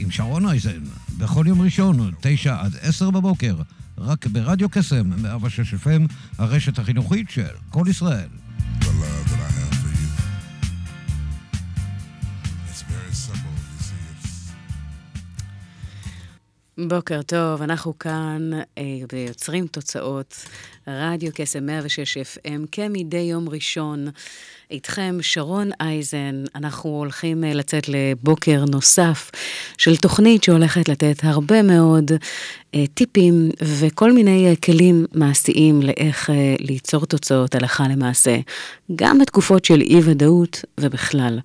עם שרון אייזן, בכל יום ראשון, תשע עד עשר בבוקר, רק ברדיו קסם, 106 FM, הרשת החינוכית של כל ישראל. בוקר טוב, אנחנו כאן אה, ביוצרים תוצאות, רדיו קסם 106 FM, כמדי יום ראשון. איתכם שרון אייזן, אנחנו הולכים אה, לצאת לבוקר נוסף של תוכנית שהולכת לתת הרבה מאוד אה, טיפים וכל מיני אה, כלים מעשיים לאיך אה, ליצור תוצאות הלכה למעשה, גם בתקופות של אי-ודאות ובכלל.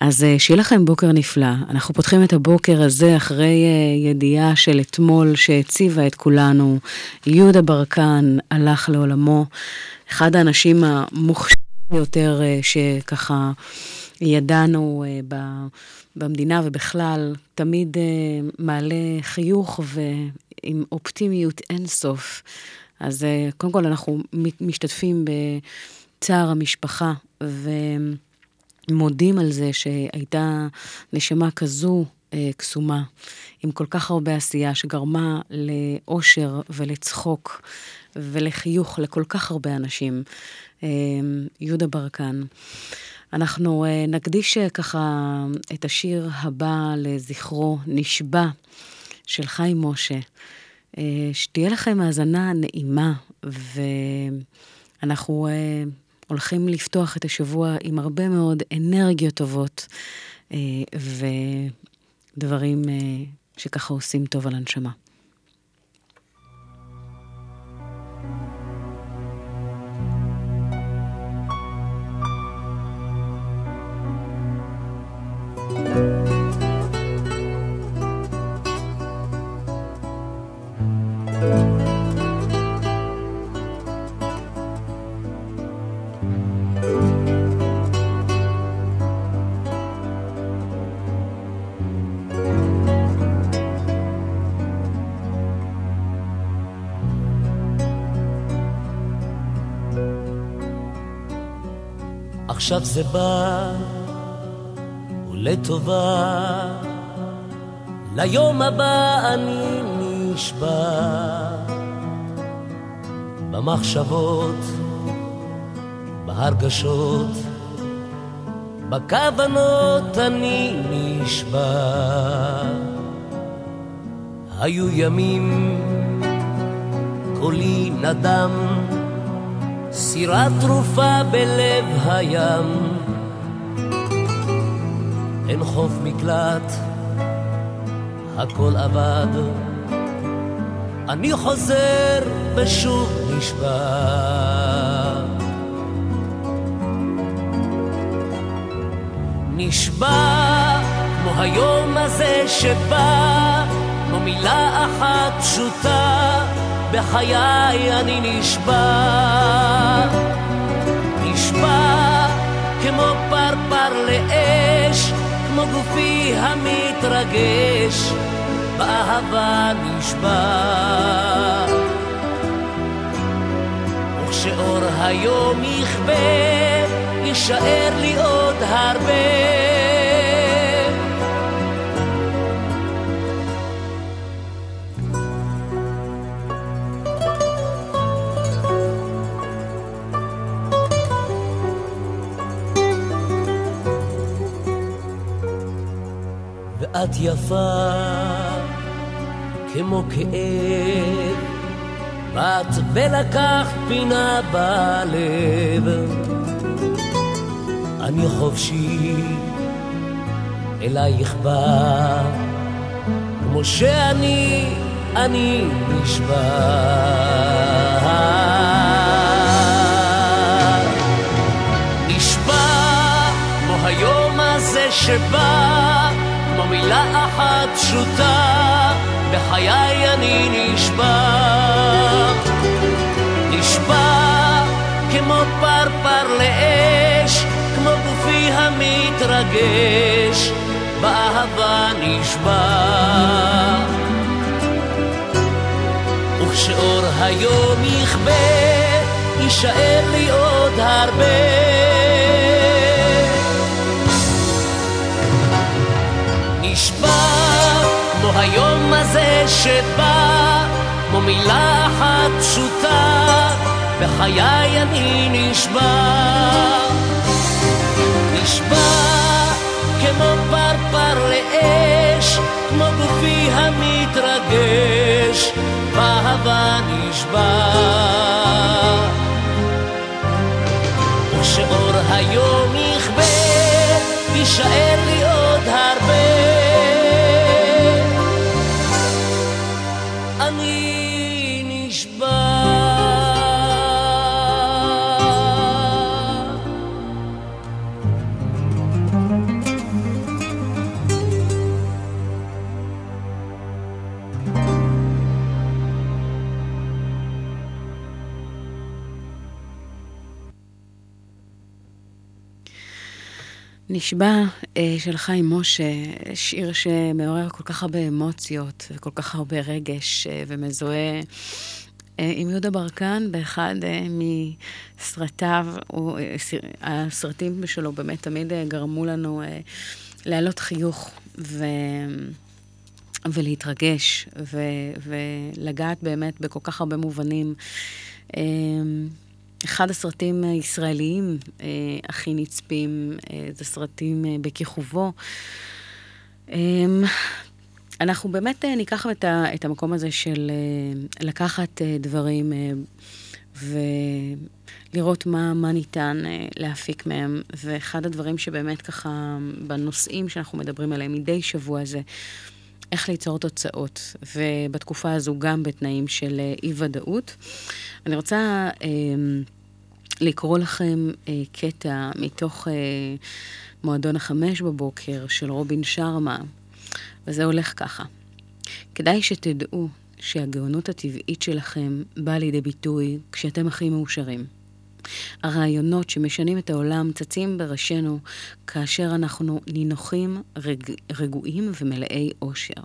אז אה, שיהיה לכם בוקר נפלא. אנחנו פותחים את הבוקר הזה אחרי אה, ידיעה של אתמול שהציבה את כולנו. יהודה ברקן הלך לעולמו, אחד האנשים המוכשרים ביותר אה, שככה ידענו אה, במדינה ובכלל, תמיד אה, מעלה חיוך ועם אופטימיות אינסוף. אז קודם כל אנחנו משתתפים בצער המשפחה, ו... מודים על זה שהייתה נשמה כזו אה, קסומה, עם כל כך הרבה עשייה, שגרמה לאושר ולצחוק ולחיוך לכל כך הרבה אנשים. אה, יהודה ברקן. אנחנו אה, נקדיש אה, ככה את השיר הבא לזכרו, נשבע, של חיים משה. אה, שתהיה לכם האזנה נעימה, ואנחנו אה, הולכים לפתוח את השבוע עם הרבה מאוד אנרגיות טובות אה, ודברים אה, שככה עושים טוב על הנשמה. עכשיו זה בא, ולטובה, ליום הבא אני נשבע. במחשבות, בהרגשות, בכוונות אני נשבע. היו ימים, קולי נדם, סירה תרופה בלב הים. אין חוף מקלט, הכל אבד. אני חוזר ושוב נשבע. נשבע כמו היום הזה שבא, כמו מילה אחת פשוטה, בחיי אני נשבע. נשבע כמו פרפר לאש, כמו גופי המתרגש, באהבה נשבע. וכשאור היום יכבה, יישאר לי עוד הרבה. ואת יפה כמו כאב, באת ולקחת פינה בלב. אני חופשי, אלייך בא, כמו שאני, אני נשבע. נשבע כמו היום הזה שבא, מילה אחת פשוטה, בחיי אני נשבע. נשבע כמו פרפר לאש, כמו גופי המתרגש, באהבה נשבע. וכשאור היום יכבה, יישאר לי עוד הרבה. שבא, כמו מילה אחת פשוטה, בחיי אני נשבע. נשבע כמו פרפר לאש, כמו גופי המתרגש, באהבה נשבע. וכשאור היום יכבה, יישאר נשבע אה, של חיים משה, שיר שמעורר כל כך הרבה אמוציות וכל כך הרבה רגש אה, ומזוהה אה, עם יהודה ברקן באחד מסרטיו, הסרטים שלו באמת תמיד גרמו לנו להעלות חיוך ו... ולהתרגש ו... ולגעת באמת בכל כך הרבה מובנים. אה, אחד הסרטים הישראליים אה, הכי נצפים אה, זה סרטים אה, בכיכובו. אה, אנחנו באמת אה, ניקח את, ה, את המקום הזה של אה, לקחת אה, דברים אה, ולראות מה, מה ניתן אה, להפיק מהם. ואחד הדברים שבאמת ככה, בנושאים שאנחנו מדברים עליהם מדי שבוע זה איך ליצור תוצאות, ובתקופה הזו גם בתנאים של אה, אי-ודאות. אני רוצה אה, לקרוא לכם אה, קטע מתוך אה, מועדון החמש בבוקר של רובין שרמה, וזה הולך ככה. כדאי שתדעו שהגאונות הטבעית שלכם באה לידי ביטוי כשאתם הכי מאושרים. הרעיונות שמשנים את העולם צצים בראשינו כאשר אנחנו נינוחים, רג... רגועים ומלאי אושר.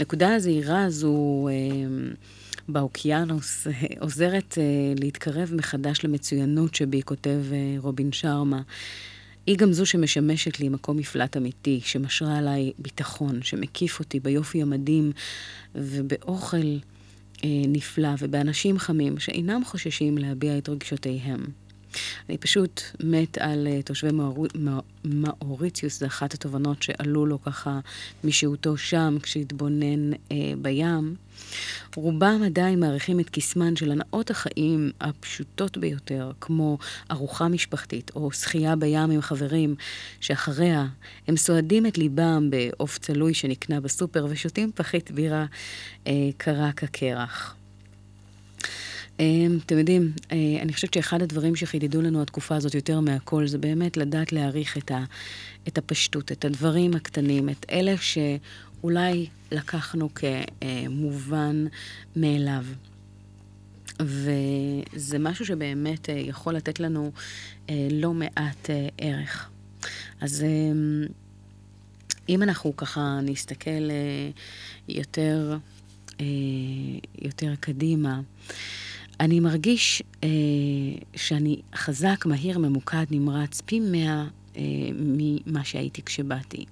נקודה הזהירה הזו אה, באוקיינוס אה, עוזרת אה, להתקרב מחדש למצוינות שבי, כותב אה, רובין שרמה. היא גם זו שמשמשת לי מקום מפלט אמיתי, שמשרה עליי ביטחון, שמקיף אותי ביופי המדהים ובאוכל נפלא ובאנשים חמים שאינם חוששים להביע את רגשותיהם. אני פשוט מת על uh, תושבי מאור... מאוריציוס, זו אחת התובנות שעלו לו ככה משהותו שם כשהתבונן uh, בים. רובם עדיין מעריכים את קסמן של הנאות החיים הפשוטות ביותר, כמו ארוחה משפחתית או שחייה בים עם חברים, שאחריה הם סועדים את ליבם בעוף צלוי שנקנה בסופר ושותים פחית בירה uh, קרה כקרח. אתם יודעים, אני חושבת שאחד הדברים שחידדו לנו התקופה הזאת יותר מהכל, זה באמת לדעת להעריך את, ה, את הפשטות, את הדברים הקטנים, את אלה שאולי לקחנו כמובן מאליו. וזה משהו שבאמת יכול לתת לנו לא מעט ערך. אז אם אנחנו ככה נסתכל יותר, יותר קדימה, אני מרגיש אה, שאני חזק, מהיר, ממוקד, נמרץ, פי מאה אה, ממה שהייתי כשבאתי.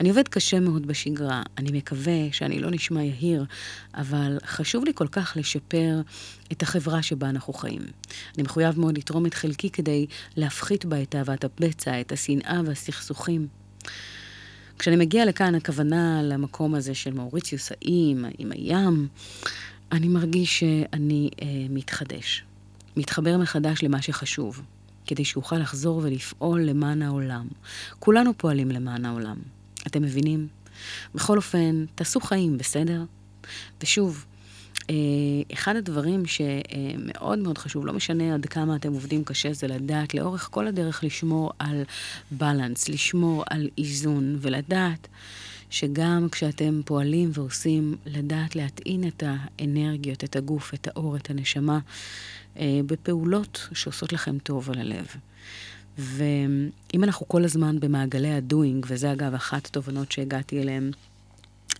אני עובד קשה מאוד בשגרה, אני מקווה שאני לא נשמע יהיר, אבל חשוב לי כל כך לשפר את החברה שבה אנחנו חיים. אני מחויב מאוד לתרום את חלקי כדי להפחית בה את אהבת הבצע, את השנאה והסכסוכים. כשאני מגיע לכאן, הכוונה למקום הזה של מאוריציוס האיים, עם הים, אני מרגיש שאני אה, מתחדש. מתחבר מחדש למה שחשוב, כדי שאוכל לחזור ולפעול למען העולם. כולנו פועלים למען העולם. אתם מבינים? בכל אופן, תעשו חיים, בסדר? ושוב, אה, אחד הדברים שמאוד מאוד חשוב, לא משנה עד כמה אתם עובדים קשה, זה לדעת לאורך כל הדרך לשמור על בלנס, לשמור על איזון, ולדעת שגם כשאתם פועלים ועושים, לדעת להטעין את האנרגיות, את הגוף, את האור, את הנשמה, בפעולות שעושות לכם טוב על הלב. ואם אנחנו כל הזמן במעגלי הדוינג, וזה אגב אחת התובנות שהגעתי אליהן,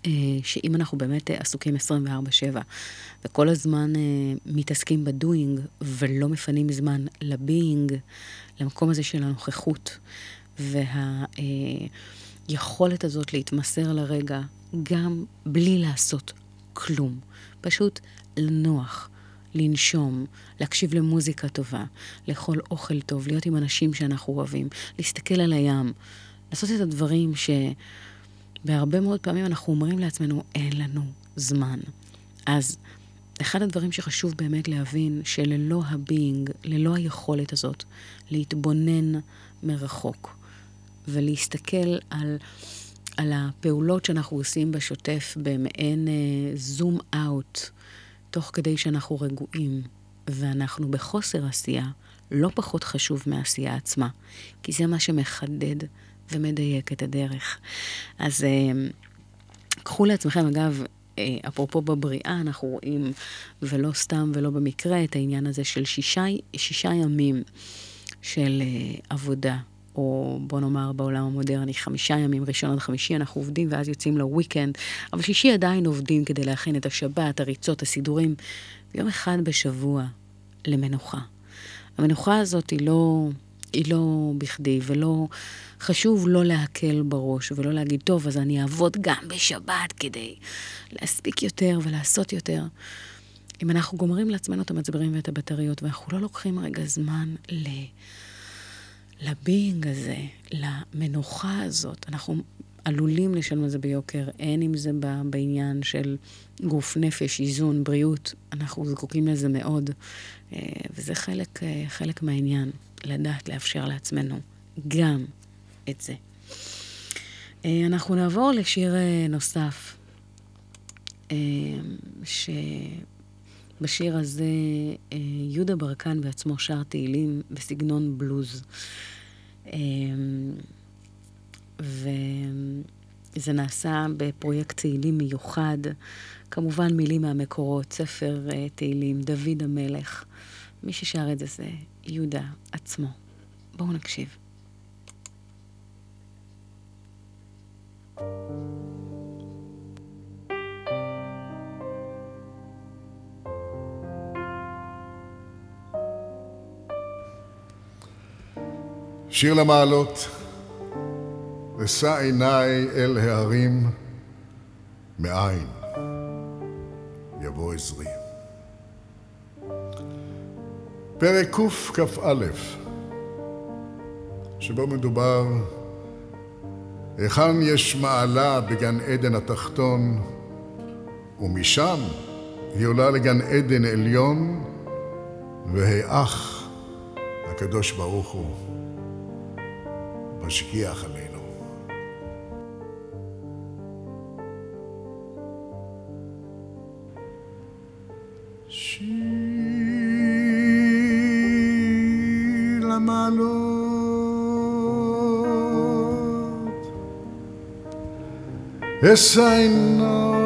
אה, שאם אנחנו באמת עסוקים 24/7 וכל הזמן אה, מתעסקים בדוינג ולא מפנים זמן לביינג, למקום הזה של הנוכחות והיכולת הזאת להתמסר לרגע גם בלי לעשות כלום, פשוט לנוח. לנשום, להקשיב למוזיקה טובה, לאכול אוכל טוב, להיות עם אנשים שאנחנו אוהבים, להסתכל על הים, לעשות את הדברים שבהרבה מאוד פעמים אנחנו אומרים לעצמנו, אין לנו זמן. אז אחד הדברים שחשוב באמת להבין, שללא ה being, ללא היכולת הזאת להתבונן מרחוק ולהסתכל על, על הפעולות שאנחנו עושים בשוטף במעין זום uh, אאוט, תוך כדי שאנחנו רגועים, ואנחנו בחוסר עשייה, לא פחות חשוב מהעשייה עצמה, כי זה מה שמחדד ומדייק את הדרך. אז uh, קחו לעצמכם, אגב, uh, אפרופו בבריאה, אנחנו רואים, ולא סתם ולא במקרה, את העניין הזה של שישה, שישה ימים של uh, עבודה. או בוא נאמר בעולם המודרני, חמישה ימים, ראשון עד חמישי אנחנו עובדים ואז יוצאים לוויקנד, אבל שישי עדיין עובדים כדי להכין את השבת, הריצות, הסידורים, ויום אחד בשבוע למנוחה. המנוחה הזאת היא לא, היא לא בכדי, ולא חשוב לא להקל בראש ולא להגיד, טוב, אז אני אעבוד גם בשבת כדי להספיק יותר ולעשות יותר. אם אנחנו גומרים לעצמנו את המצברים ואת הבטריות, ואנחנו לא לוקחים רגע זמן ל... לביינג הזה, למנוחה הזאת. אנחנו עלולים לשלם על זה ביוקר, אין אם זה בעניין של גוף, נפש, איזון, בריאות. אנחנו זקוקים לזה מאוד, אה, וזה חלק, אה, חלק מהעניין, לדעת לאפשר לעצמנו גם את זה. אה, אנחנו נעבור לשיר נוסף, ש... בשיר הזה אה, יהודה ברקן בעצמו שר תהילים בסגנון בלוז. אה, וזה נעשה בפרויקט תהילים מיוחד, כמובן מילים מהמקורות, ספר אה, תהילים, דוד המלך. מי ששר את זה זה יהודה עצמו. בואו נקשיב. thank you שיר למעלות, אשא עיניי אל ההרים, מאין יבוא עזרי. פרק קכ"א, שבו מדובר היכן יש מעלה בגן עדן התחתון, ומשם היא עולה לגן עדן עליון, והאח הקדוש ברוך הוא משגיח עלינו. למעלות, אשא עיניי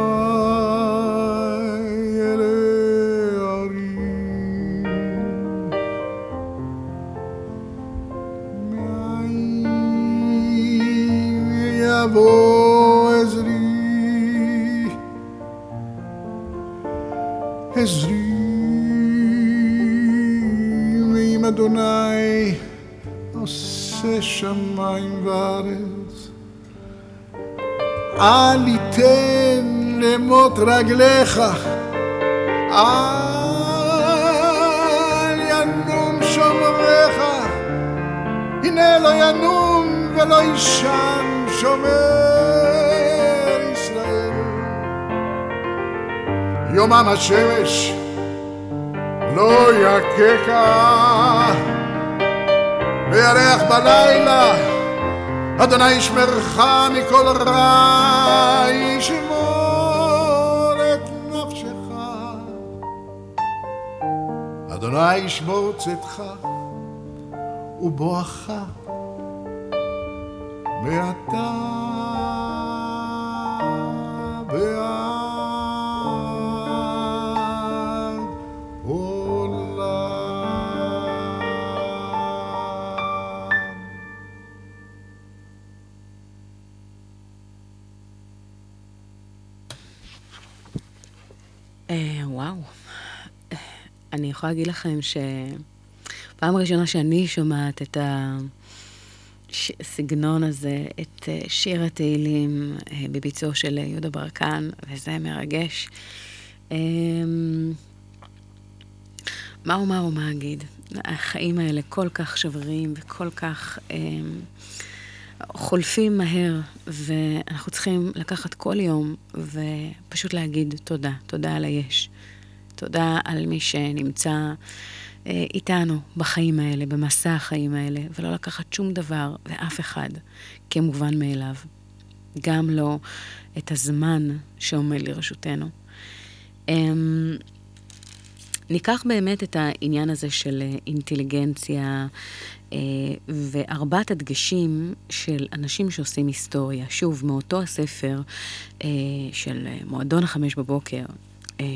רגליך, אל ינום שומריך, הנה לא ינום ולא יישן שומר ישראל. יומם השמש לא יככה וירח בלילה, אדוני ישמרך מכל רע, ישמור אדוני ישמור צאתך ובואך. מעתה יכולה להגיד לכם שפעם ראשונה שאני שומעת את הסגנון הזה, את אה, שיר התהילים אה, בביצוע של אה, יהודה ברקן, וזה מרגש. אה, מה אומר ומה אגיד? החיים האלה כל כך שבריריים וכל כך אה, חולפים מהר, ואנחנו צריכים לקחת כל יום ופשוט להגיד תודה, תודה על היש. תודה על מי שנמצא אה, איתנו בחיים האלה, במסע החיים האלה, ולא לקחת שום דבר ואף אחד כמובן מאליו. גם לא את הזמן שעומד לרשותנו. אמ, ניקח באמת את העניין הזה של אה, אינטליגנציה אה, וארבעת הדגשים של אנשים שעושים היסטוריה. שוב, מאותו הספר אה, של אה, מועדון החמש בבוקר,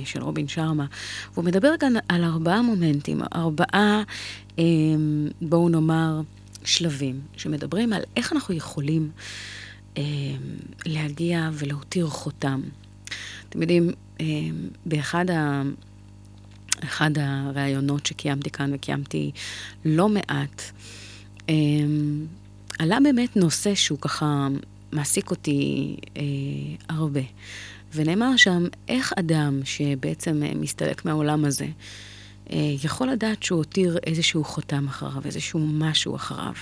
של רובין שרמה, והוא מדבר כאן על ארבעה מומנטים, ארבעה, אה, בואו נאמר, שלבים, שמדברים על איך אנחנו יכולים אה, להגיע ולהותיר חותם. אתם יודעים, אה, באחד ה... אחד הראיונות שקיימתי כאן, וקיימתי לא מעט, אה, עלה באמת נושא שהוא ככה מעסיק אותי אה, הרבה. ונאמר שם, איך אדם שבעצם אה, מסתלק מהעולם הזה, אה, יכול לדעת שהוא הותיר איזשהו חותם אחריו, איזשהו משהו אחריו.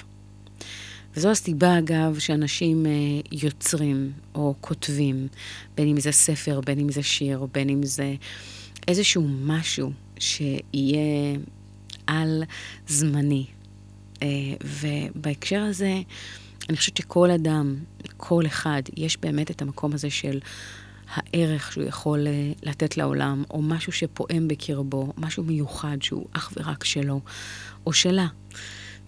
וזו הסיבה, אגב, שאנשים אה, יוצרים או כותבים, בין אם זה ספר, בין אם זה שיר, בין אם זה איזשהו משהו שיהיה על זמני. ובהקשר הזה, אני חושבת שכל אדם, כל אחד, יש באמת את המקום הזה של הערך שהוא יכול אה, לתת לעולם, או משהו שפועם בקרבו, משהו מיוחד שהוא אך ורק שלו, או שלה.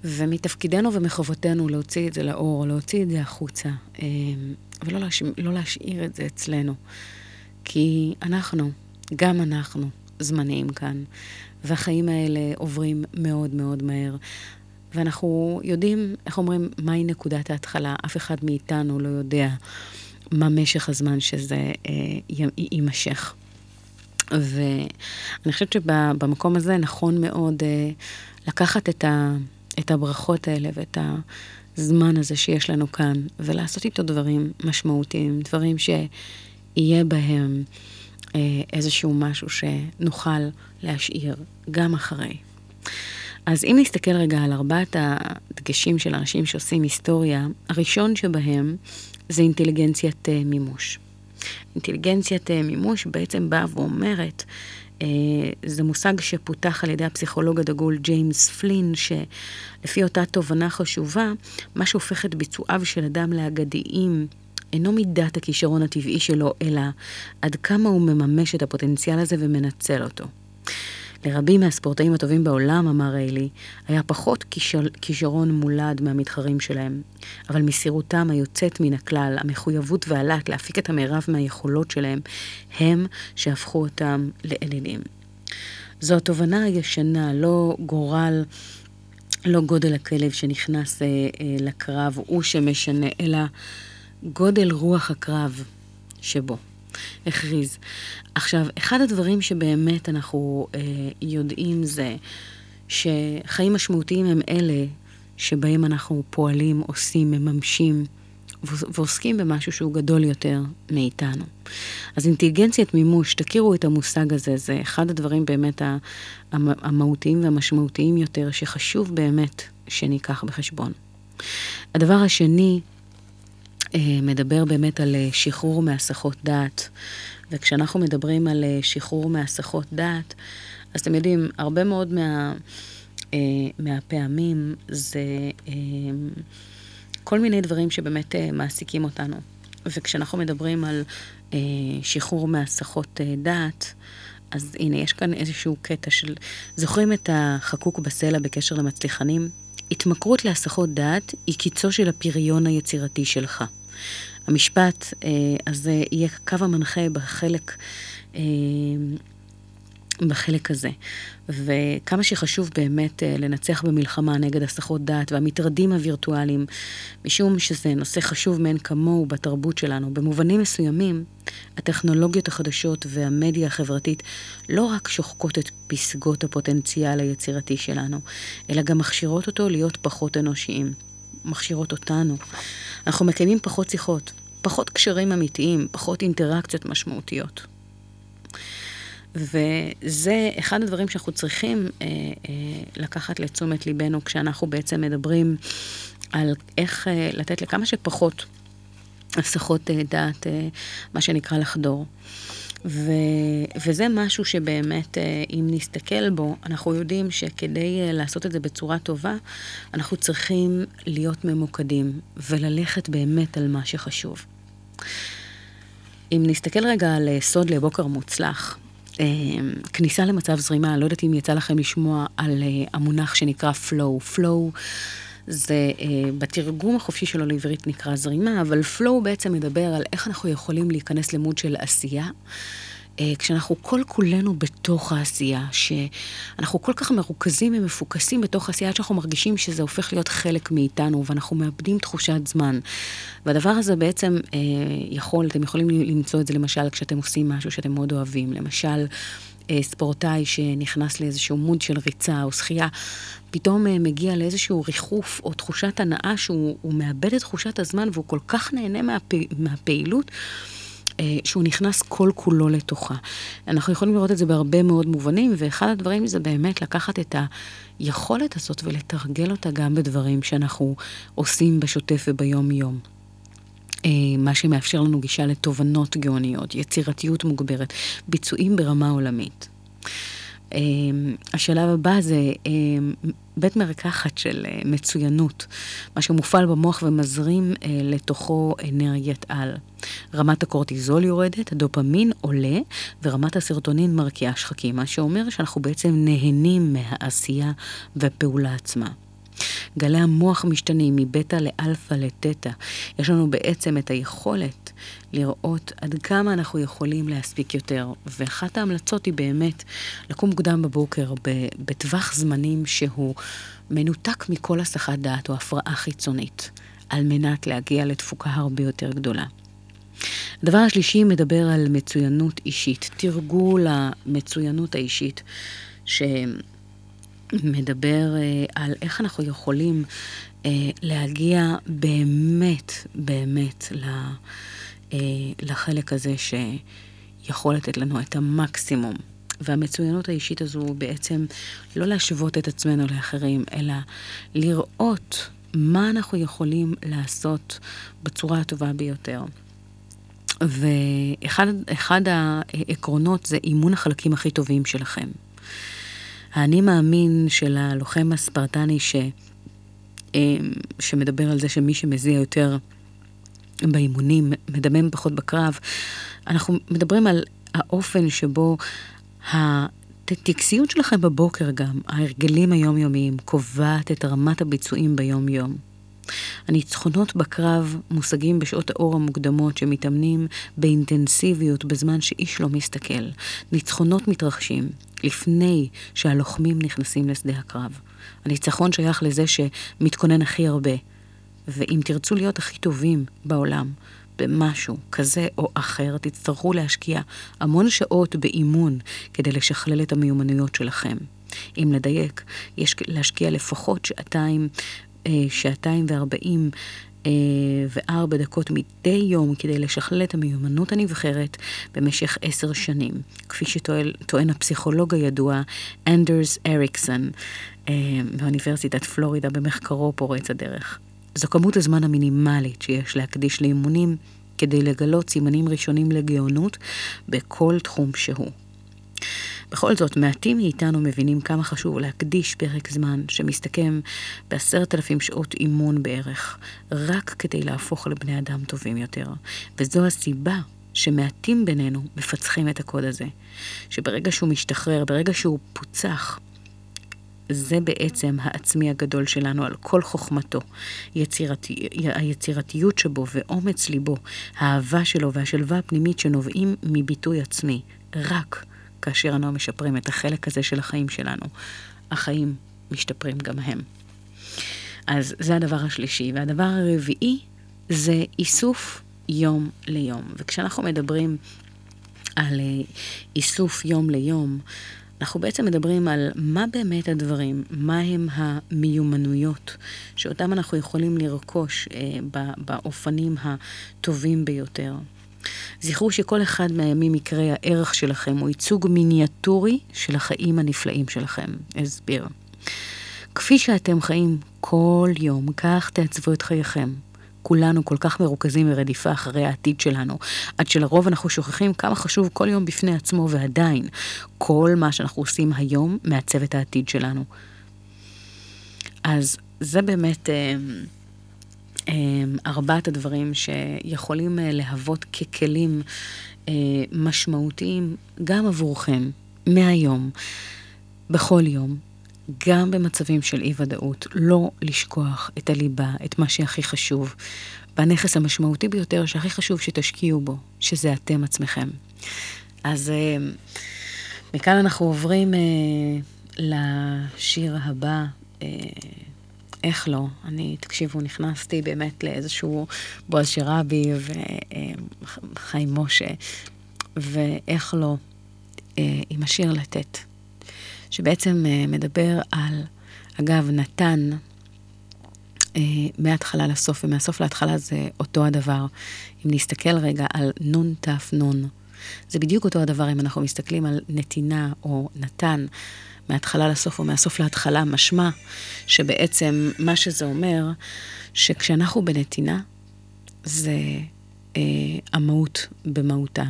ומתפקידנו ומחובתנו להוציא את זה לאור, להוציא את זה החוצה, אה, ולא להש... לא להשאיר את זה אצלנו. כי אנחנו, גם אנחנו, זמניים כאן, והחיים האלה עוברים מאוד מאוד מהר. ואנחנו יודעים, איך אומרים, מהי נקודת ההתחלה. אף אחד מאיתנו לא יודע מה משך הזמן שזה אה, יימשך. ואני חושבת שבמקום הזה נכון מאוד אה, לקחת את, ה, את הברכות האלה ואת הזמן הזה שיש לנו כאן, ולעשות איתו דברים משמעותיים, דברים שיהיה בהם אה, איזשהו משהו שנוכל להשאיר גם אחרי. אז אם נסתכל רגע על ארבעת הדגשים של אנשים שעושים היסטוריה, הראשון שבהם זה אינטליגנציית אה, מימוש. אינטליגנציית אה, מימוש בעצם באה ואומרת, אה, זה מושג שפותח על ידי הפסיכולוג הדגול ג'יימס פלין, שלפי אותה תובנה חשובה, מה שהופך את ביצועיו של אדם לאגדיים אינו מידת הכישרון הטבעי שלו, אלא עד כמה הוא מממש את הפוטנציאל הזה ומנצל אותו. לרבים מהספורטאים הטובים בעולם, אמר ריילי, היה פחות כישר, כישרון מולד מהמתחרים שלהם, אבל מסירותם היוצאת מן הכלל, המחויבות והלהט להפיק את המרב מהיכולות שלהם, הם שהפכו אותם לאלילים. זו התובנה הישנה, לא גורל, לא גודל הכלב שנכנס אה, אה, לקרב, הוא שמשנה, אלא גודל רוח הקרב שבו. הכריז. עכשיו, אחד הדברים שבאמת אנחנו אה, יודעים זה שחיים משמעותיים הם אלה שבהם אנחנו פועלים, עושים, מממשים ועוסקים במשהו שהוא גדול יותר מאיתנו. אז אינטליגנציית מימוש, תכירו את המושג הזה, זה אחד הדברים באמת המהותיים והמשמעותיים יותר, שחשוב באמת שניקח בחשבון. הדבר השני, מדבר באמת על אה, שחרור מהסחות דעת. וכשאנחנו מדברים על אה, שחרור מהסחות דעת, אז אתם יודעים, הרבה מאוד מה, מהפעמים זה כל מיני דברים שבאמת מעסיקים אותנו. וכשאנחנו מדברים על שחרור מהסחות דעת, אז הנה, יש כאן איזשהו קטע של... זוכרים את החקוק בסלע בקשר למצליחנים? התמכרות להסחות דעת היא קיצו של הפריון היצירתי שלך. המשפט אה, הזה יהיה קו המנחה בחלק אה, בחלק הזה. וכמה שחשוב באמת אה, לנצח במלחמה נגד הסחות דעת והמטרדים הווירטואליים, משום שזה נושא חשוב מאין כמוהו בתרבות שלנו. במובנים מסוימים, הטכנולוגיות החדשות והמדיה החברתית לא רק שוחקות את פסגות הפוטנציאל היצירתי שלנו, אלא גם מכשירות אותו להיות פחות אנושיים. מכשירות אותנו. אנחנו מקיימים פחות שיחות, פחות קשרים אמיתיים, פחות אינטראקציות משמעותיות. וזה אחד הדברים שאנחנו צריכים אה, אה, לקחת לתשומת ליבנו כשאנחנו בעצם מדברים על איך אה, לתת לכמה שפחות הסחות אה, דעת, אה, מה שנקרא לחדור. ו, וזה משהו שבאמת, אה, אם נסתכל בו, אנחנו יודעים שכדי אה, לעשות את זה בצורה טובה, אנחנו צריכים להיות ממוקדים וללכת באמת על מה שחשוב. אם נסתכל רגע על אה, סוד לבוקר מוצלח, כניסה למצב זרימה, לא יודעת אם יצא לכם לשמוע על המונח שנקרא flow. flow זה אה, בתרגום החופשי שלו לעברית נקרא זרימה, אבל flow בעצם מדבר על איך אנחנו יכולים להיכנס למוד של עשייה. אה, כשאנחנו כל כולנו בתוך העשייה, שאנחנו כל כך מרוכזים ומפוקסים בתוך העשייה, עד שאנחנו מרגישים שזה הופך להיות חלק מאיתנו, ואנחנו מאבדים תחושת זמן. והדבר הזה בעצם אה, יכול, אתם יכולים למצוא את זה למשל כשאתם עושים משהו שאתם מאוד אוהבים. למשל, ספורטאי שנכנס לאיזשהו מוד של ריצה או שחייה, פתאום אה, מגיע לאיזשהו ריחוף או תחושת הנאה שהוא מאבד את תחושת הזמן והוא כל כך נהנה מהפ... מהפעילות. אה, שהוא נכנס כל כולו לתוכה. אנחנו יכולים לראות את זה בהרבה מאוד מובנים, ואחד הדברים זה באמת לקחת את היכולת הזאת ולתרגל אותה גם בדברים שאנחנו עושים בשוטף וביום-יום. אה, מה שמאפשר לנו גישה לתובנות גאוניות, יצירתיות מוגברת, ביצועים ברמה עולמית. אמ, השלב הבא זה אמ, בית מרקחת של אה, מצוינות, מה שמופעל במוח ומזרים אה, לתוכו אנרגיית על. רמת הקורטיזול יורדת, הדופמין עולה, ורמת הסרטונין מרקיעה שחקים, מה שאומר שאנחנו בעצם נהנים מהעשייה והפעולה עצמה. גלי המוח משתנים מבטא לאלפא לתטא. יש לנו בעצם את היכולת לראות עד כמה אנחנו יכולים להספיק יותר. ואחת ההמלצות היא באמת לקום מוקדם בבוקר בטווח זמנים שהוא מנותק מכל הסחת דעת או הפרעה חיצונית, על מנת להגיע לתפוקה הרבה יותר גדולה. הדבר השלישי מדבר על מצוינות אישית, תרגול המצוינות האישית, ש... מדבר אה, על איך אנחנו יכולים אה, להגיע באמת, באמת אה, לחלק הזה שיכול לתת לנו את המקסימום. והמצוינות האישית הזו בעצם לא להשוות את עצמנו לאחרים, אלא לראות מה אנחנו יכולים לעשות בצורה הטובה ביותר. ואחד העקרונות זה אימון החלקים הכי טובים שלכם. האני מאמין של הלוחם הספרטני ש... אמ, שמדבר על זה שמי שמזיע יותר באימונים, מדמם פחות בקרב, אנחנו מדברים על האופן שבו הטקסיות שלכם בבוקר גם, ההרגלים היומיומיים, קובעת את רמת הביצועים ביום-יום. הניצחונות בקרב מושגים בשעות האור המוקדמות שמתאמנים באינטנסיביות בזמן שאיש לא מסתכל. ניצחונות מתרחשים לפני שהלוחמים נכנסים לשדה הקרב. הניצחון שייך לזה שמתכונן הכי הרבה. ואם תרצו להיות הכי טובים בעולם, במשהו כזה או אחר, תצטרכו להשקיע המון שעות באימון כדי לשכלל את המיומנויות שלכם. אם לדייק, יש להשקיע לפחות שעתיים אה, שעתיים וארבעים וארבע דקות מדי יום כדי לשכלל את המיומנות הנבחרת במשך עשר שנים, כפי שטוען הפסיכולוג הידוע אנדרס אריקסון אה, מאוניברסיטת פלורידה במחקרו פורץ הדרך. זו כמות הזמן המינימלית שיש להקדיש לאימונים כדי לגלות סימנים ראשונים לגאונות בכל תחום שהוא. בכל זאת, מעטים מאיתנו מבינים כמה חשוב להקדיש פרק זמן שמסתכם בעשרת אלפים שעות אימון בערך, רק כדי להפוך לבני אדם טובים יותר. וזו הסיבה שמעטים בינינו מפצחים את הקוד הזה. שברגע שהוא משתחרר, ברגע שהוא פוצח, זה בעצם העצמי הגדול שלנו על כל חוכמתו, יצירתי, היצירתיות שבו ואומץ ליבו, האהבה שלו והשלווה הפנימית שנובעים מביטוי עצמי, רק כאשר אנו משפרים את החלק הזה של החיים שלנו. החיים משתפרים גם הם. אז זה הדבר השלישי. והדבר הרביעי זה איסוף יום ליום. וכשאנחנו מדברים על אה, איסוף יום ליום, אנחנו בעצם מדברים על מה באמת הדברים, מה הם המיומנויות שאותם אנחנו יכולים לרכוש אה, באופנים הטובים ביותר. זכרו שכל אחד מהימים יקרה הערך שלכם הוא ייצוג מיניאטורי של החיים הנפלאים שלכם. אסביר. כפי שאתם חיים כל יום, כך תעצבו את חייכם. כולנו כל כך מרוכזים ברדיפה אחרי העתיד שלנו, עד שלרוב אנחנו שוכחים כמה חשוב כל יום בפני עצמו, ועדיין, כל מה שאנחנו עושים היום מעצב את העתיד שלנו. אז זה באמת אה, ארבעת הדברים שיכולים אה, להוות ככלים אה, משמעותיים גם עבורכם, מהיום, בכל יום, גם במצבים של אי-ודאות, לא לשכוח את הליבה, את מה שהכי חשוב, והנכס המשמעותי ביותר שהכי חשוב שתשקיעו בו, שזה אתם עצמכם. אז אה, מכאן אנחנו עוברים אה, לשיר הבא. אה, איך לא? אני, תקשיבו, נכנסתי באמת לאיזשהו בועז שראבי וחיים משה, ואיך לא, עם השיר לתת. שבעצם uh, מדבר על, אגב, נתן uh, מההתחלה לסוף, ומהסוף להתחלה זה אותו הדבר. אם נסתכל רגע על נון תף נון, זה בדיוק אותו הדבר אם אנחנו מסתכלים על נתינה או נתן. מההתחלה לסוף או מהסוף להתחלה, משמע שבעצם מה שזה אומר, שכשאנחנו בנתינה, זה אה, המהות במהותה.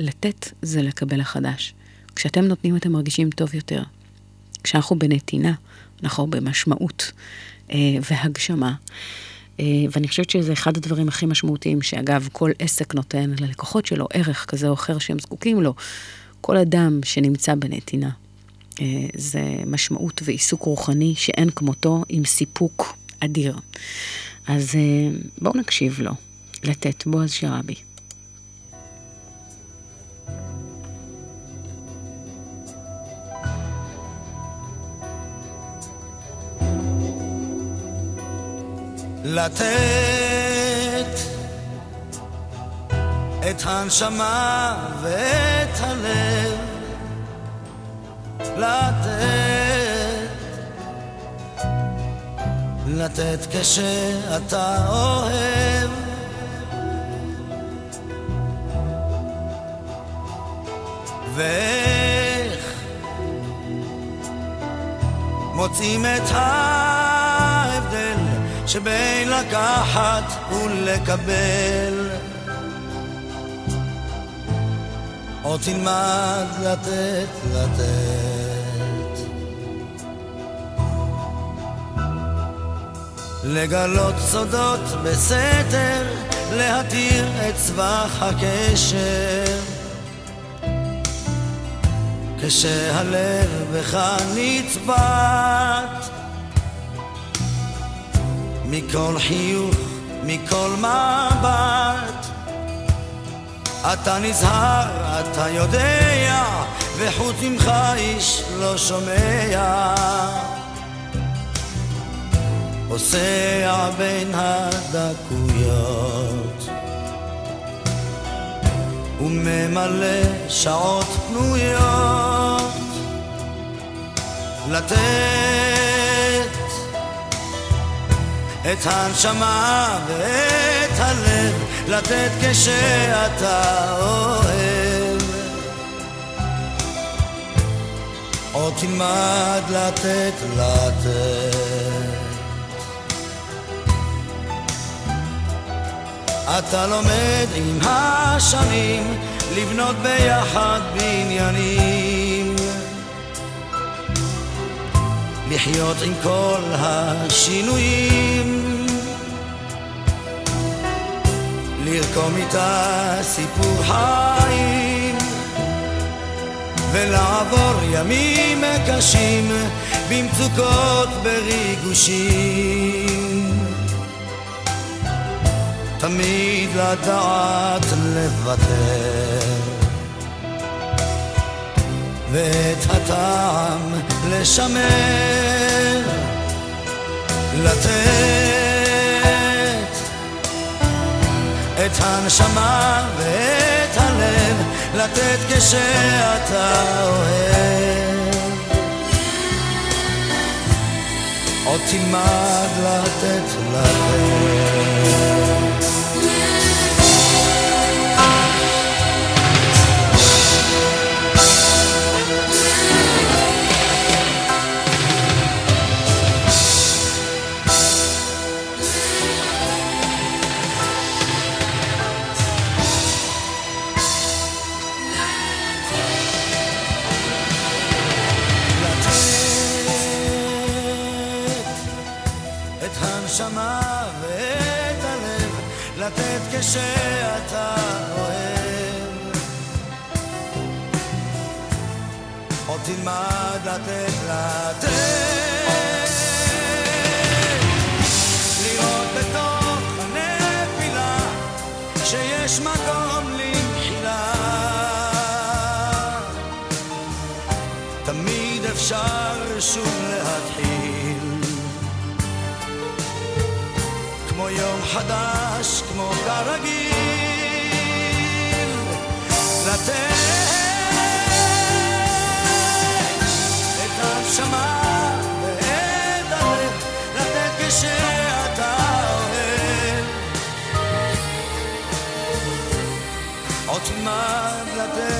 לתת זה לקבל החדש. כשאתם נותנים אתם מרגישים טוב יותר. כשאנחנו בנתינה, אנחנו במשמעות אה, והגשמה. אה, ואני חושבת שזה אחד הדברים הכי משמעותיים, שאגב, כל עסק נותן ללקוחות שלו ערך כזה או אחר שהם זקוקים לו. כל אדם שנמצא בנתינה, זה משמעות ועיסוק רוחני שאין כמותו, עם סיפוק אדיר. אז אה, בואו נקשיב לו, לתת בועז שראבי. לתת את הנשמה ואת הלב לתת. כשאתה אוהב. ואיך מוצאים את ההבדל שבין לקחת ולקבל? עוד תלמד לתת, לתת לגלות סודות בסתר, להתיר את צבח הקשר כשהלב בך נצבט מכל חיוך, מכל מבט. אתה נזהר, אתה יודע, וחוץ ממך איש לא שומע. פוסע בין הדקויות. וממלא שעות פנויות. לתת את הנשמה ואת הלב. לתת כשאתה אוהב. עוד תלמד לתת לתת אתה לומד עם השנים לבנות ביחד בניינים. לחיות עם כל השינויים. לרקום איתה סיפור חיים. ולעבור ימים קשים במצוקות בריגושים תמיד לדעת לוותר. ואת הטעם לשמר לתת את הנשמה ואת הלב לתת כשאתה אוהב. עוד תלמד לתת לתת הנשמה ואת הלב לתת כשאתה אוהב. עוד תלמד לתת לתת. לראות בתוך הנפילה שיש מקום למחילה. תמיד אפשר שוב להתחיל יום חדש, כמו כרגיל, לתת את הנשמה ואת הלב, לתת כשאתה אוהב. עוד תלמד לתת.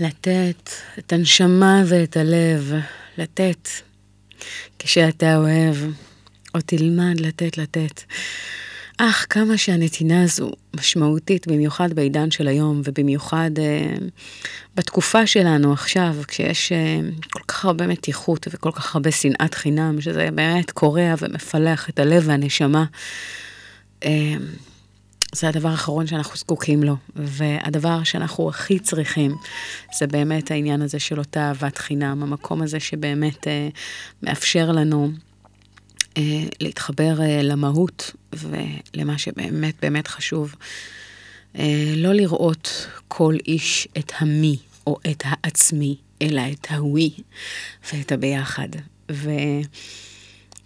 לתת את הנשמה ואת הלב, לתת כשאתה אוהב, או תלמד לתת לתת. אך כמה שהנתינה הזו משמעותית, במיוחד בעידן של היום, ובמיוחד אה, בתקופה שלנו עכשיו, כשיש אה, כל כך הרבה מתיחות וכל כך הרבה שנאת חינם, שזה באמת קורע ומפלח את הלב והנשמה. אה, זה הדבר האחרון שאנחנו זקוקים לו, והדבר שאנחנו הכי צריכים זה באמת העניין הזה של אותה אהבת חינם, המקום הזה שבאמת אה, מאפשר לנו אה, להתחבר אה, למהות ולמה שבאמת באמת חשוב. אה, לא לראות כל איש את המי או את העצמי, אלא את ההווי ואת הביחד. ו...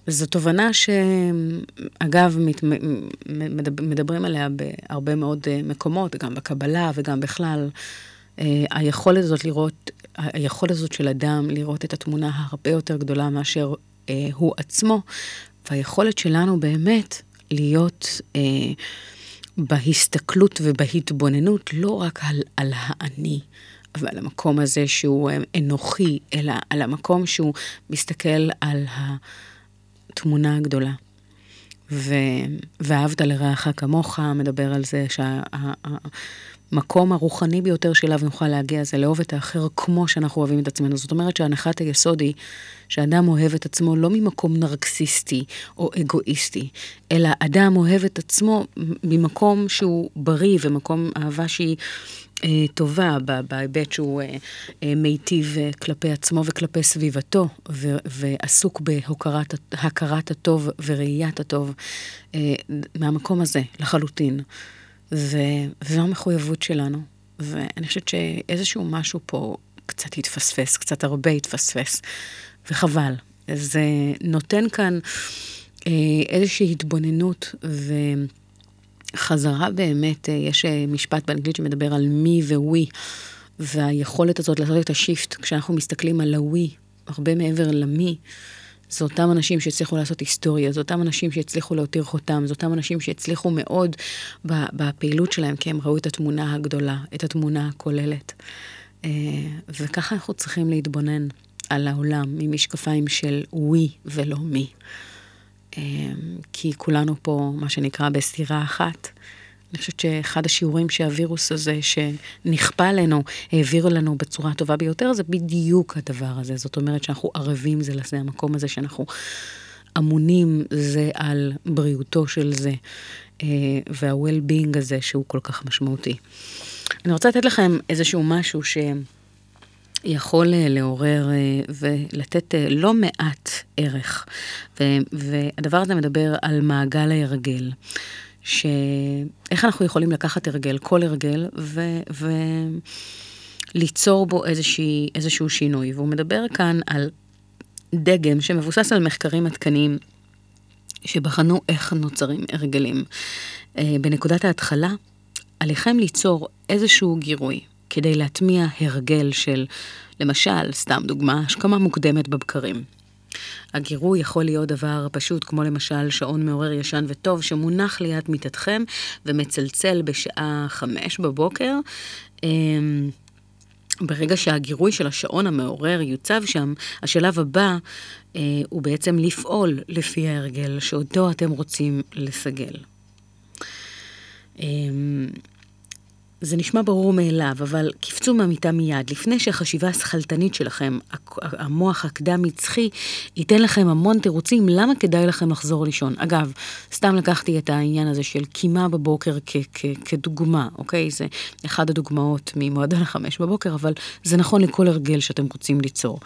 זו תובנה שאגב, מת, מדברים עליה בהרבה מאוד אה, מקומות, גם בקבלה וגם בכלל. אה, היכולת הזאת לראות, היכולת הזאת של אדם לראות את התמונה הרבה יותר גדולה מאשר אה, הוא עצמו, והיכולת שלנו באמת להיות אה, בהסתכלות ובהתבוננות לא רק על, על האני, ועל המקום הזה שהוא אנוכי, אלא על המקום שהוא מסתכל על ה... התמונה הגדולה. ו... ואהבת לרעך כמוך, מדבר על זה שהמקום שה... הרוחני ביותר שאליו נוכל להגיע זה לאהוב את האחר כמו שאנחנו אוהבים את עצמנו. זאת אומרת שהנחת היסוד היא שאדם אוהב את עצמו לא ממקום נרקסיסטי או אגואיסטי, אלא אדם אוהב את עצמו ממקום שהוא בריא ומקום אהבה שהיא טובה בהיבט שהוא אה, אה, מיטיב כלפי עצמו וכלפי סביבתו, ועסוק בהכרת הטוב וראיית הטוב מהמקום הזה לחלוטין. וזו המחויבות שלנו. ואני חושבת שאיזשהו משהו פה קצת התפספס, קצת הרבה התפספס, וחבל. זה נותן כאן איזושהי התבוננות ו... חזרה באמת, אה, יש אה, משפט באנגלית שמדבר על מי וווי, והיכולת הזאת לעשות את השיפט, כשאנחנו מסתכלים על הווי, הרבה מעבר למי, זה אותם אנשים שהצליחו לעשות היסטוריה, זה אותם אנשים שהצליחו להותיר חותם, זה אותם אנשים שהצליחו מאוד בפעילות שלהם, כי הם ראו את התמונה הגדולה, את התמונה הכוללת. אה, וככה אנחנו צריכים להתבונן על העולם ממשקפיים של ווי ולא מי. אה, כי כולנו פה, מה שנקרא, בסתירה אחת. אני חושבת שאחד השיעורים שהווירוס הזה שנכפה עלינו, העבירו לנו בצורה הטובה ביותר, זה בדיוק הדבר הזה. זאת אומרת שאנחנו ערבים זה לזה, המקום הזה שאנחנו אמונים זה על בריאותו של זה, אה, וה-well-being הזה שהוא כל כך משמעותי. אני רוצה לתת לכם איזשהו משהו ש... יכול אה, לעורר אה, ולתת לא מעט ערך. והדבר הזה מדבר על מעגל ההרגל. שאיך אנחנו יכולים לקחת הרגל, כל הרגל, ו... ו... ליצור בו איזושהי, איזשהו שינוי. והוא מדבר כאן על דגם שמבוסס על מחקרים עדכניים שבחנו איך נוצרים הרגלים. אה, בנקודת ההתחלה, עליכם ליצור איזשהו גירוי כדי להטמיע הרגל של, למשל, סתם דוגמה, השכמה מוקדמת בבקרים. הגירוי יכול להיות דבר פשוט, כמו למשל שעון מעורר ישן וטוב שמונח ליד מיטתכם ומצלצל בשעה חמש בבוקר. אמ, ברגע שהגירוי של השעון המעורר יוצב שם, השלב הבא אה, הוא בעצם לפעול לפי ההרגל שאותו אתם רוצים לסגל. אה, זה נשמע ברור מאליו, אבל קפצו מהמיטה מיד, לפני שהחשיבה השכלתנית שלכם, המוח הקדם-מצחי, ייתן לכם המון תירוצים למה כדאי לכם לחזור לישון. אגב, סתם לקחתי את העניין הזה של קימה בבוקר כ- כ- כדוגמה, אוקיי? זה אחד הדוגמאות ממועדון החמש בבוקר, אבל זה נכון לכל הרגל שאתם רוצים ליצור.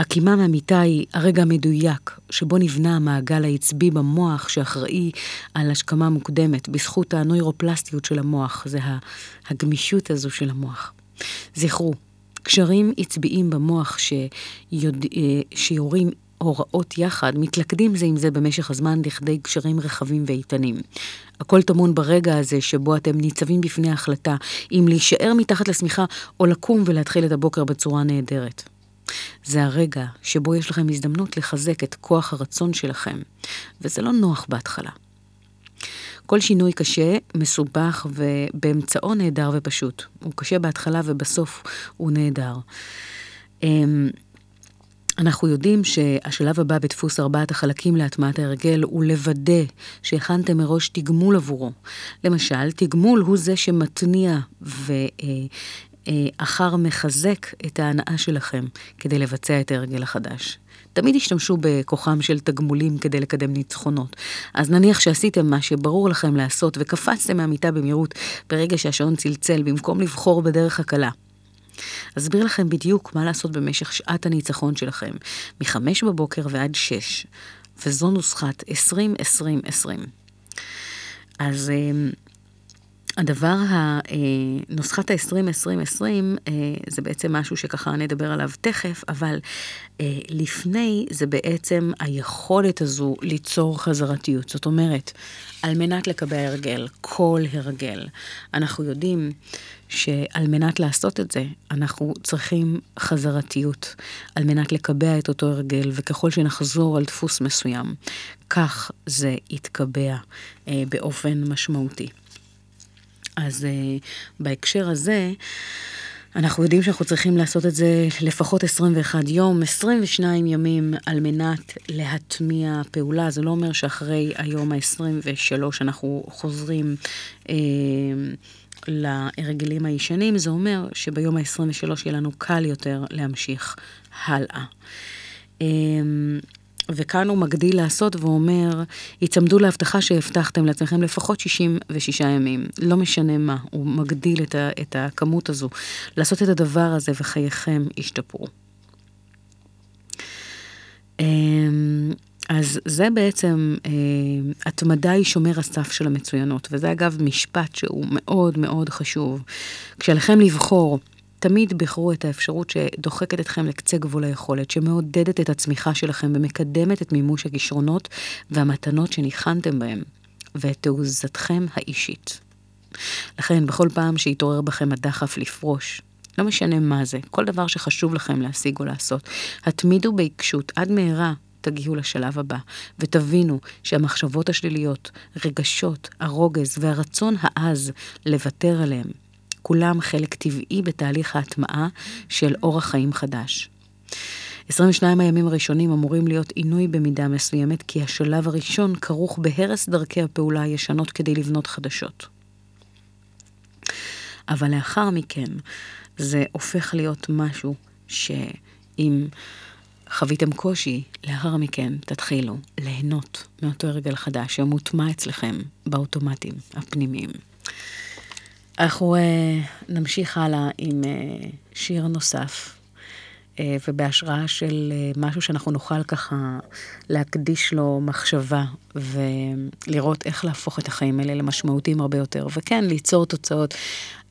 הקימה מהמיטה היא הרגע המדויק שבו נבנה המעגל העצבי במוח שאחראי על השכמה מוקדמת בזכות הנוירופלסטיות של המוח, זה הגמישות הזו של המוח. זכרו, קשרים עצביים במוח שיוד... אה, שיורים הוראות יחד, מתלכדים זה עם זה במשך הזמן לכדי קשרים רחבים ואיתנים. הכל טמון ברגע הזה שבו אתם ניצבים בפני ההחלטה אם להישאר מתחת לשמיכה או לקום ולהתחיל את הבוקר בצורה נהדרת. זה הרגע שבו יש לכם הזדמנות לחזק את כוח הרצון שלכם, וזה לא נוח בהתחלה. כל שינוי קשה, מסובך ובאמצעו נהדר ופשוט. הוא קשה בהתחלה ובסוף הוא נהדר. אמ, אנחנו יודעים שהשלב הבא בדפוס ארבעת החלקים להטמעת ההרגל הוא לוודא שהכנתם מראש תגמול עבורו. למשל, תגמול הוא זה שמתניע ו, אה, אחר מחזק את ההנאה שלכם כדי לבצע את ההרגל החדש. תמיד השתמשו בכוחם של תגמולים כדי לקדם ניצחונות. אז נניח שעשיתם מה שברור לכם לעשות וקפצתם מהמיטה במהירות ברגע שהשעון צלצל במקום לבחור בדרך הקלה. אסביר לכם בדיוק מה לעשות במשך שעת הניצחון שלכם, מחמש בבוקר ועד שש, וזו נוסחת 20-20-20. אז אה, הדבר, נוסחת ה-20-20-20 אה, זה בעצם משהו שככה נדבר עליו תכף, אבל אה, לפני זה בעצם היכולת הזו ליצור חזרתיות. זאת אומרת, על מנת לקבע הרגל, כל הרגל, אנחנו יודעים שעל מנת לעשות את זה, אנחנו צריכים חזרתיות, על מנת לקבע את אותו הרגל, וככל שנחזור על דפוס מסוים, כך זה יתקבע אה, באופן משמעותי. אז uh, בהקשר הזה, אנחנו יודעים שאנחנו צריכים לעשות את זה לפחות 21 יום, 22 ימים על מנת להטמיע פעולה. זה לא אומר שאחרי היום ה-23 אנחנו חוזרים אה, להרגלים הישנים, זה אומר שביום ה-23 יהיה לנו קל יותר להמשיך הלאה. אה, וכאן הוא מגדיל לעשות ואומר, היצמדו להבטחה שהבטחתם לעצמכם לפחות 66 ימים, לא משנה מה, הוא מגדיל את, ה, את הכמות הזו, לעשות את הדבר הזה וחייכם ישתפרו. אמ, אז זה בעצם, אה, התמדה היא שומר הסף של המצוינות, וזה אגב משפט שהוא מאוד מאוד חשוב. כשעליכם לבחור תמיד בחרו את האפשרות שדוחקת אתכם לקצה גבול היכולת, שמעודדת את הצמיחה שלכם ומקדמת את מימוש הכישרונות והמתנות שניחנתם בהם, ואת תעוזתכם האישית. לכן, בכל פעם שיתעורר בכם הדחף לפרוש, לא משנה מה זה, כל דבר שחשוב לכם להשיג או לעשות, התמידו בעיקשות עד מהרה תגיעו לשלב הבא, ותבינו שהמחשבות השליליות, רגשות, הרוגז והרצון העז לוותר עליהם, כולם חלק טבעי בתהליך ההטמעה של אורח חיים חדש. 22 הימים הראשונים אמורים להיות עינוי במידה מסוימת, כי השלב הראשון כרוך בהרס דרכי הפעולה הישנות כדי לבנות חדשות. אבל לאחר מכן זה הופך להיות משהו שאם חוויתם קושי, לאחר מכן תתחילו ליהנות מאותו הרגל חדש שמוטמע אצלכם באוטומטים הפנימיים. אנחנו uh, נמשיך הלאה עם uh, שיר נוסף, uh, ובהשראה של uh, משהו שאנחנו נוכל ככה להקדיש לו מחשבה, ולראות איך להפוך את החיים האלה למשמעותיים הרבה יותר, וכן, ליצור תוצאות.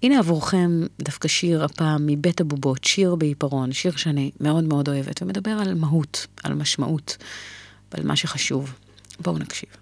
הנה עבורכם דווקא שיר הפעם מבית הבובות, שיר בעיפרון, שיר שאני מאוד מאוד אוהבת, ומדבר על מהות, על משמעות, ועל מה שחשוב. בואו נקשיב.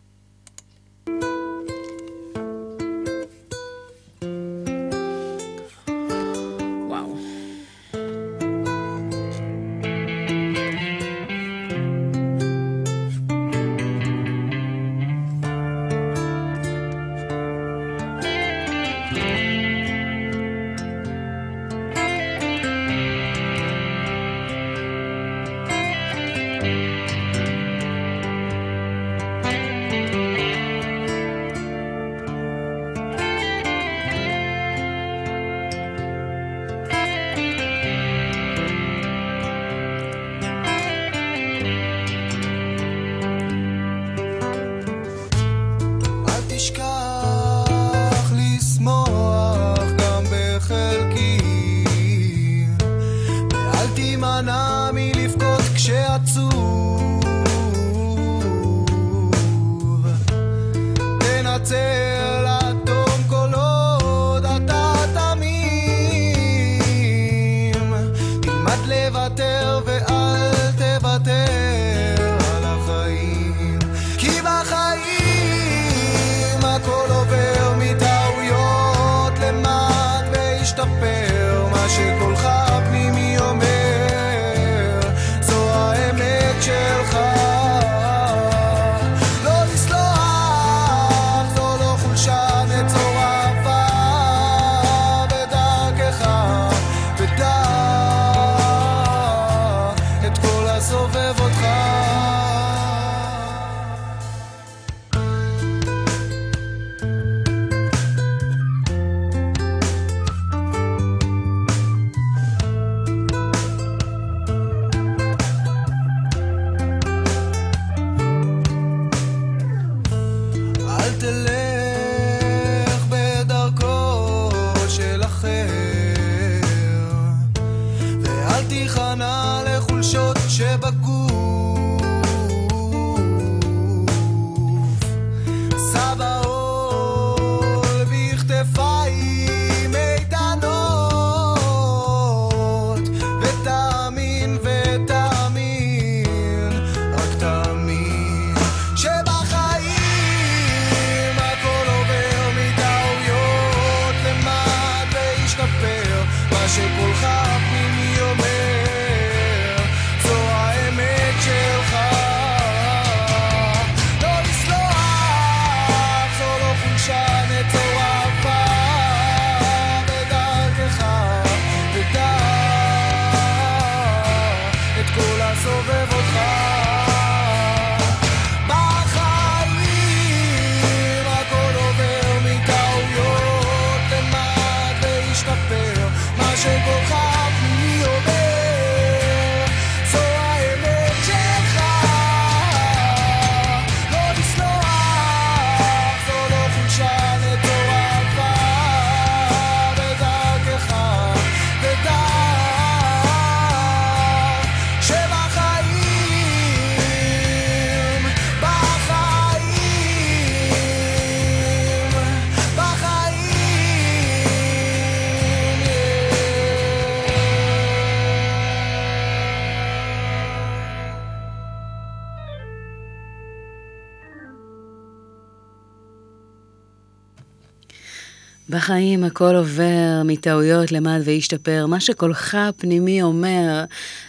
בחיים הכל עובר, מטעויות למד וישתפר. מה שקולך הפנימי אומר,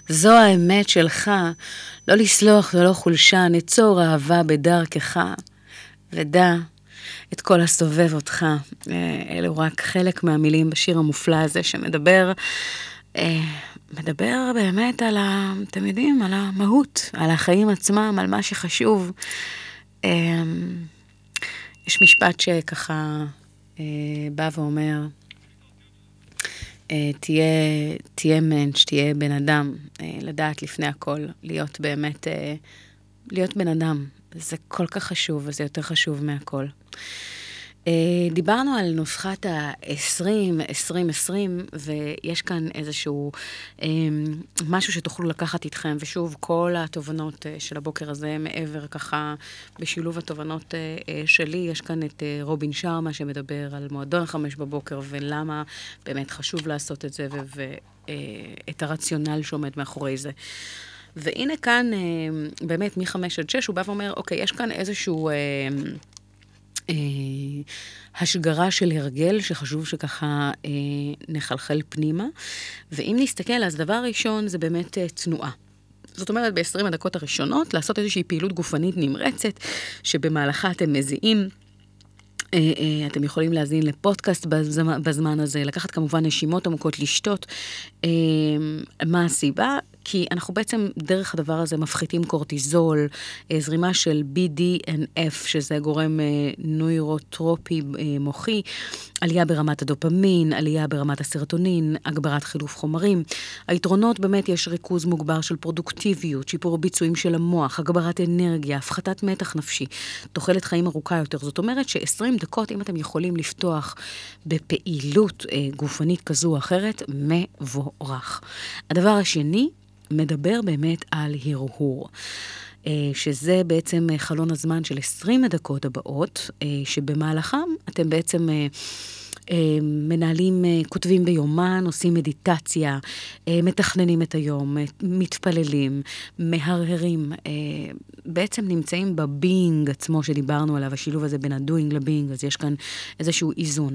זו האמת שלך. לא לסלוח זה לא חולשה, נצור אהבה בדרכך. ודע את כל הסובב אותך. אה, אלו רק חלק מהמילים בשיר המופלא הזה שמדבר, אה, מדבר באמת על ה... אתם יודעים, על המהות, על החיים עצמם, על מה שחשוב. אה, יש משפט שככה בא ואומר, תהיה, תהיה מענץ', תהיה בן אדם, לדעת לפני הכל, להיות באמת, להיות בן אדם, זה כל כך חשוב, וזה יותר חשוב מהכל. אה, דיברנו על נוסחת ה-20, 2020, ויש כאן איזשהו אה, משהו שתוכלו לקחת איתכם, ושוב, כל התובנות אה, של הבוקר הזה, מעבר ככה, בשילוב התובנות שלי, יש כאן את רובין שרמה שמדבר על מועדון החמש בבוקר, ולמה באמת חשוב לעשות את זה, ואת הרציונל שעומד מאחורי זה. והנה כאן, באמת, מ-5 עד 6, הוא בא ואומר, אוקיי, יש כאן איזשהו... אה, השגרה של הרגל, שחשוב שככה אה, נחלחל פנימה. ואם נסתכל, אז דבר ראשון זה באמת אה, תנועה. זאת אומרת, ב-20 הדקות הראשונות, לעשות איזושהי פעילות גופנית נמרצת, שבמהלכה אתם מזיעים. אה, אה, אתם יכולים להאזין לפודקאסט בזמן הזה, לקחת כמובן נשימות עמוקות, לשתות. אה, מה הסיבה? כי אנחנו בעצם דרך הדבר הזה מפחיתים קורטיזול, אה, זרימה של BDNF, שזה גורם אה, נוירוטרופי אה, מוחי, עלייה ברמת הדופמין, עלייה ברמת הסרטונין, הגברת חילוף חומרים. היתרונות באמת יש ריכוז מוגבר של פרודוקטיביות, שיפור ביצועים של המוח, הגברת אנרגיה, הפחתת מתח נפשי, תוחלת חיים ארוכה יותר. זאת אומרת ש-20 דקות, אם אתם יכולים לפתוח בפעילות גופנית כזו או אחרת, מבורך. הדבר השני, מדבר באמת על הרהור. אה, שזה בעצם חלון הזמן של 20 הדקות הבאות, אה, שבמהלכם אתם בעצם אה, מנהלים, כותבים ביומן, עושים מדיטציה, מתכננים את היום, מתפללים, מהרהרים, בעצם נמצאים בבינג עצמו שדיברנו עליו, השילוב הזה בין הדוינג לבינג, אז יש כאן איזשהו איזון.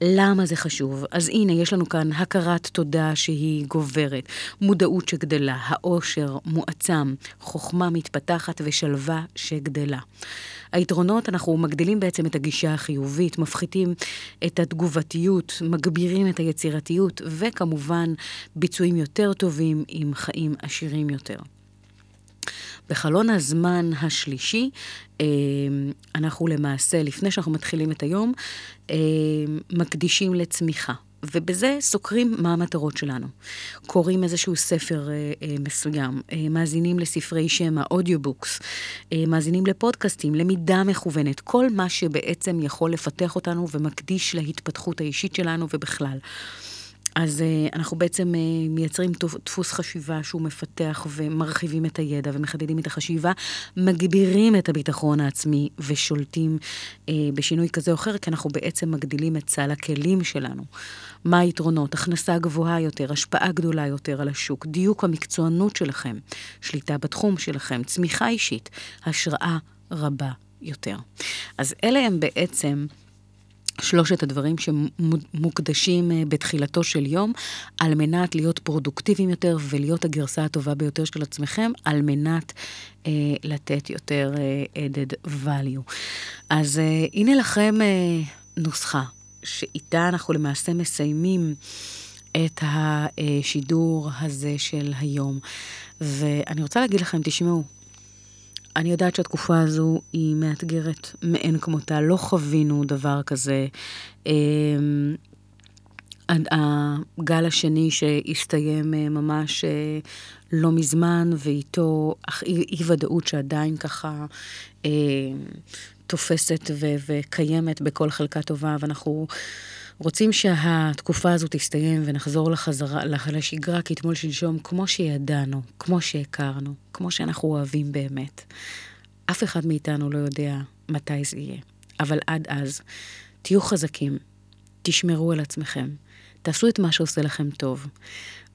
למה זה חשוב? אז הנה, יש לנו כאן הכרת תודה שהיא גוברת, מודעות שגדלה, העושר מועצם, חוכמה מתפתחת ושלווה שגדלה. היתרונות, אנחנו מגדילים בעצם את הגישה החיובית, מפחיתים את התגובתיות, מגבירים את היצירתיות, וכמובן, ביצועים יותר טובים עם חיים עשירים יותר. בחלון הזמן השלישי, אה, אנחנו למעשה, לפני שאנחנו מתחילים את היום, אה, מקדישים לצמיחה. ובזה סוקרים מה המטרות שלנו. קוראים איזשהו ספר אה, אה, מסוים, אה, מאזינים לספרי שמע, אודיובוקס, אה, מאזינים לפודקאסטים, למידה מכוונת, כל מה שבעצם יכול לפתח אותנו ומקדיש להתפתחות האישית שלנו ובכלל. אז uh, אנחנו בעצם uh, מייצרים דפוס חשיבה שהוא מפתח ומרחיבים את הידע ומחדדים את החשיבה, מגבירים את הביטחון העצמי ושולטים uh, בשינוי כזה או אחר, כי אנחנו בעצם מגדילים את סל הכלים שלנו. מה היתרונות? הכנסה גבוהה יותר, השפעה גדולה יותר על השוק, דיוק המקצוענות שלכם, שליטה בתחום שלכם, צמיחה אישית, השראה רבה יותר. אז אלה הם בעצם... שלושת הדברים שמוקדשים אה, בתחילתו של יום, על מנת להיות פרודוקטיביים יותר ולהיות הגרסה הטובה ביותר של עצמכם, על מנת אה, לתת יותר אה, added value. אז אה, הנה לכם אה, נוסחה, שאיתה אנחנו למעשה מסיימים את השידור הזה של היום. ואני רוצה להגיד לכם, תשמעו, אני יודעת שהתקופה הזו היא מאתגרת מאין כמותה, לא חווינו דבר כזה. אמ, הגל השני שהסתיים אה, ממש אה, לא מזמן, ואיתו אי-ודאות שעדיין ככה אה, תופסת וקיימת בכל חלקה טובה, ואנחנו רוצים שהתקופה הזו תסתיים ונחזור לחזרה, לשגרה כתמול שלשום, כמו שידענו, כמו שהכרנו, כמו שאנחנו אוהבים באמת. אף אחד מאיתנו לא יודע מתי זה יהיה. אבל עד אז, תהיו חזקים, תשמרו על עצמכם, תעשו את מה שעושה לכם טוב.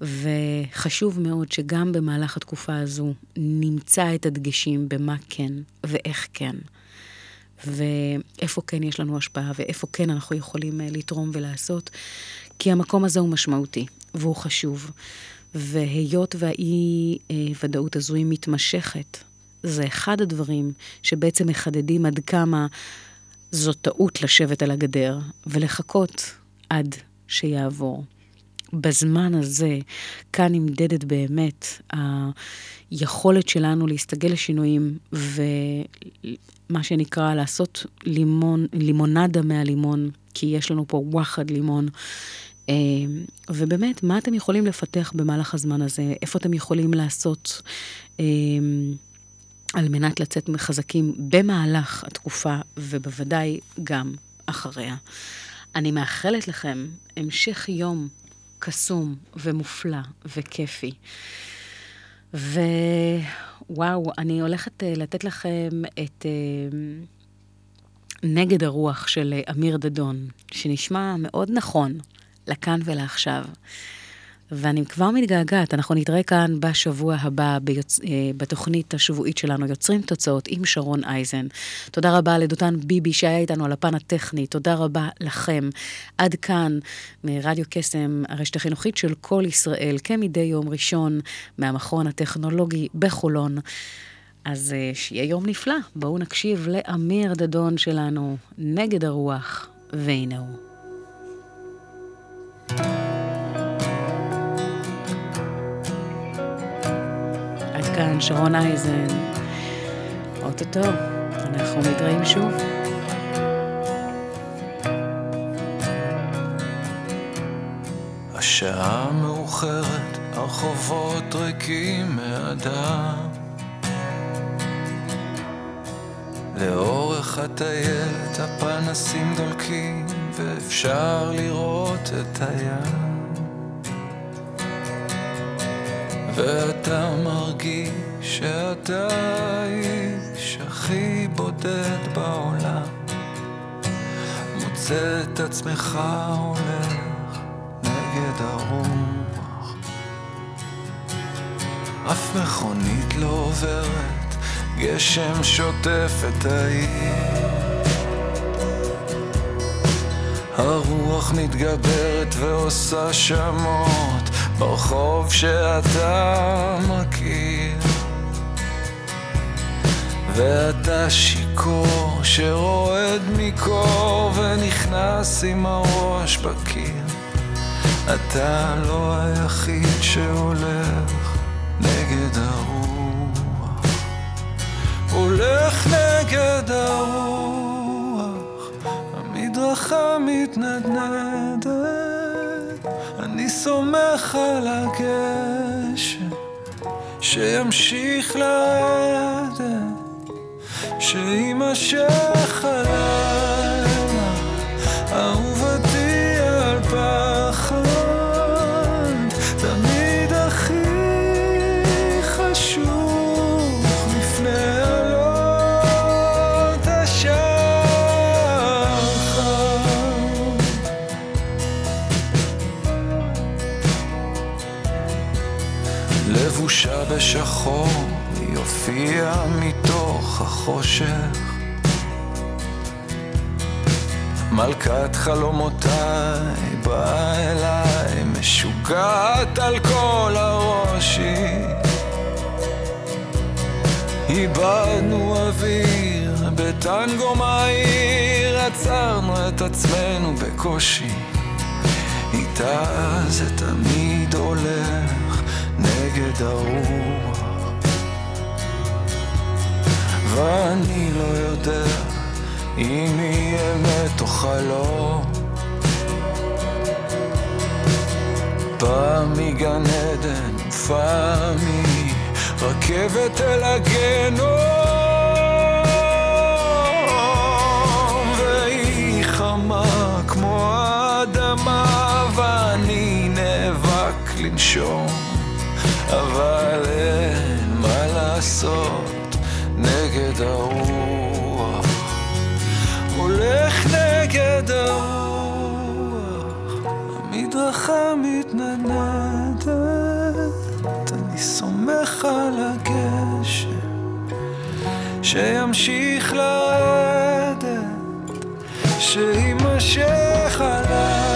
וחשוב מאוד שגם במהלך התקופה הזו נמצא את הדגשים במה כן ואיך כן. ואיפה כן יש לנו השפעה, ואיפה כן אנחנו יכולים אה, לתרום ולעשות, כי המקום הזה הוא משמעותי, והוא חשוב. והיות והאי-ודאות הזו היא מתמשכת, זה אחד הדברים שבעצם מחדדים עד כמה זו טעות לשבת על הגדר ולחכות עד שיעבור. בזמן הזה, כאן נמדדת באמת היכולת שלנו להסתגל לשינויים ומה שנקרא לעשות לימון, לימונדה מהלימון, כי יש לנו פה וואחד לימון. אה, ובאמת, מה אתם יכולים לפתח במהלך הזמן הזה? איפה אתם יכולים לעשות אה, על מנת לצאת מחזקים במהלך התקופה, ובוודאי גם אחריה. אני מאחלת לכם המשך יום קסום ומופלא וכיפי. ווואו, אני הולכת אה, לתת לכם את uh, נגד הרוח של אמיר דדון, שנשמע מאוד נכון לכאן ולעכשיו. ואני כבר מתגעגעת, אנחנו נתראה כאן בשבוע הבא ביוצ... אה, בתוכנית השבועית שלנו, יוצרים תוצאות עם שרון אייזן. תודה רבה לדותן ביבי שהיה איתנו על הפן הטכני, תודה רבה לכם. עד כאן מרדיו קסם, הרשת החינוכית של כל ישראל, כמדי יום ראשון, מהמכון הטכנולוגי בחולון. אז אה, שיהיה יום נפלא. בואו נקשיב לאמיר דדון שלנו, נגד הרוח, והנה הוא. כאן שרון אייזן. אוטוטו, אנחנו מתראים שוב. השעה מאוחרת, הרחובות ריקים מאדם. לאורך הטיילת הפנסים דולקים, ואפשר לראות את הים. ואתה מרגיש שאתה האיש הכי בודד בעולם. מוצא את עצמך הולך נגד הרוח. אף מכונית לא עוברת, גשם שוטף את העיר. הרוח מתגברת ועושה שמות ברחוב שאתה מכיר. ואתה שיכור שרועד מקור ונכנס עם הראש בקיר. אתה לא היחיד שהולך נגד הרוח. הולך נגד הרוח. המדרכה מתנדנדת סומך על הגשם שימשיך לרדת, שיימשך הלילה, מתוך החושך. מלכת חלומותיי באה אליי, משוגעת על כל הראש איבדנו אוויר בטנגו מהיר, עצרנו את עצמנו בקושי. איתה זה תמיד הולך. נגד הרוח ואני לא יודע אם היא אמת או חלום. פעם מגן עדן, פעם רכבת אל הגנום. והיא חמה כמו האדמה ואני נאבק לנשום. אבל אין מה לעשות נגד הרוח הולך נגד הרוח המדרכה מתנדנדת אני סומך על הגשם שימשיך לרדת שיימשך עליי